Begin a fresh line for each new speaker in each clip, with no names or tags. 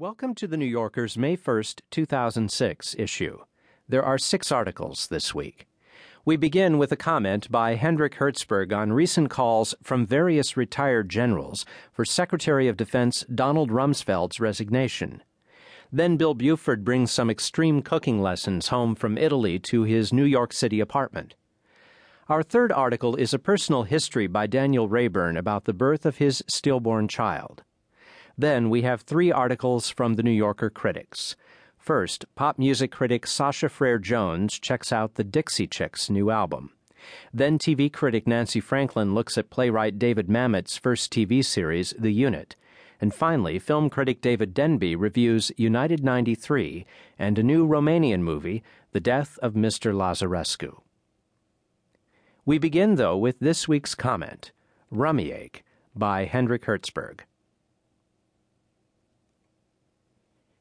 Welcome to the New Yorker's May 1st, 2006 issue. There are six articles this week. We begin with a comment by Hendrik Hertzberg on recent calls from various retired generals for Secretary of Defense Donald Rumsfeld's resignation. Then Bill Buford brings some extreme cooking lessons home from Italy to his New York City apartment. Our third article is a personal history by Daniel Raeburn about the birth of his stillborn child. Then we have three articles from the New Yorker critics. First, pop music critic Sasha Frere Jones checks out the Dixie Chicks' new album. Then TV critic Nancy Franklin looks at playwright David Mamet's first TV series, The Unit. And finally, film critic David Denby reviews United 93 and a new Romanian movie, The Death of Mr. Lazarescu. We begin, though, with this week's comment Rummy Ache by Hendrik Hertzberg.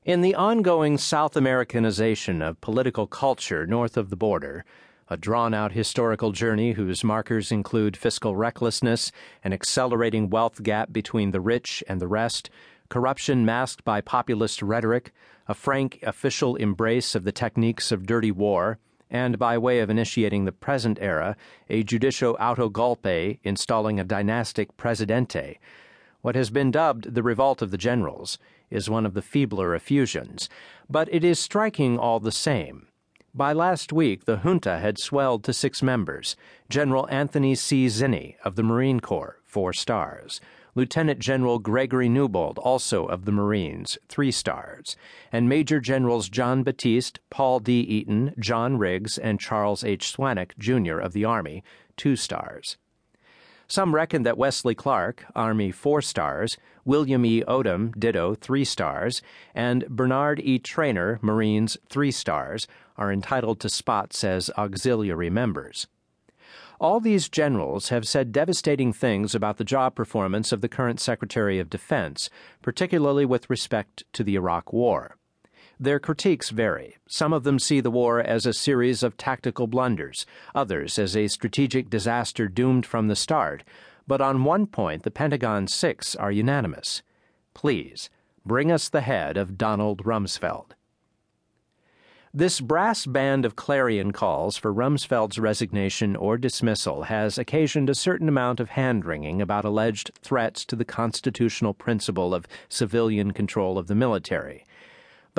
In the ongoing South Americanization of political culture north of the border, a drawn out historical journey whose markers include fiscal recklessness, an accelerating wealth gap between the rich and the rest, corruption masked by populist rhetoric, a frank official embrace of the techniques of dirty war, and by way of initiating the present era, a judicio auto golpe installing a dynastic presidente what has been dubbed the Revolt of the Generals is one of the feebler effusions, but it is striking all the same. By last week, the junta had swelled to six members General Anthony C. Zinni of the Marine Corps, four stars, Lieutenant General Gregory Newbold, also of the Marines, three stars, and Major Generals John Batiste, Paul D. Eaton, John Riggs, and Charles H. Swannack, Jr. of the Army, two stars. Some reckon that Wesley Clark, Army, four stars, William E. Odom, ditto, three stars, and Bernard E. Trainor, Marines, three stars, are entitled to spots as auxiliary members. All these generals have said devastating things about the job performance of the current Secretary of Defense, particularly with respect to the Iraq War. Their critiques vary. Some of them see the war as a series of tactical blunders, others as a strategic disaster doomed from the start. But on one point, the Pentagon Six are unanimous. Please, bring us the head of Donald Rumsfeld. This brass band of clarion calls for Rumsfeld's resignation or dismissal has occasioned a certain amount of hand wringing about alleged threats to the constitutional principle of civilian control of the military.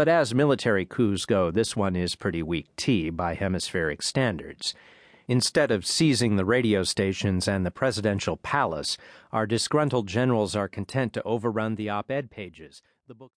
But as military coups go, this one is pretty weak tea by hemispheric standards. Instead of seizing the radio stations and the presidential palace, our disgruntled generals are content to overrun the op ed pages. The book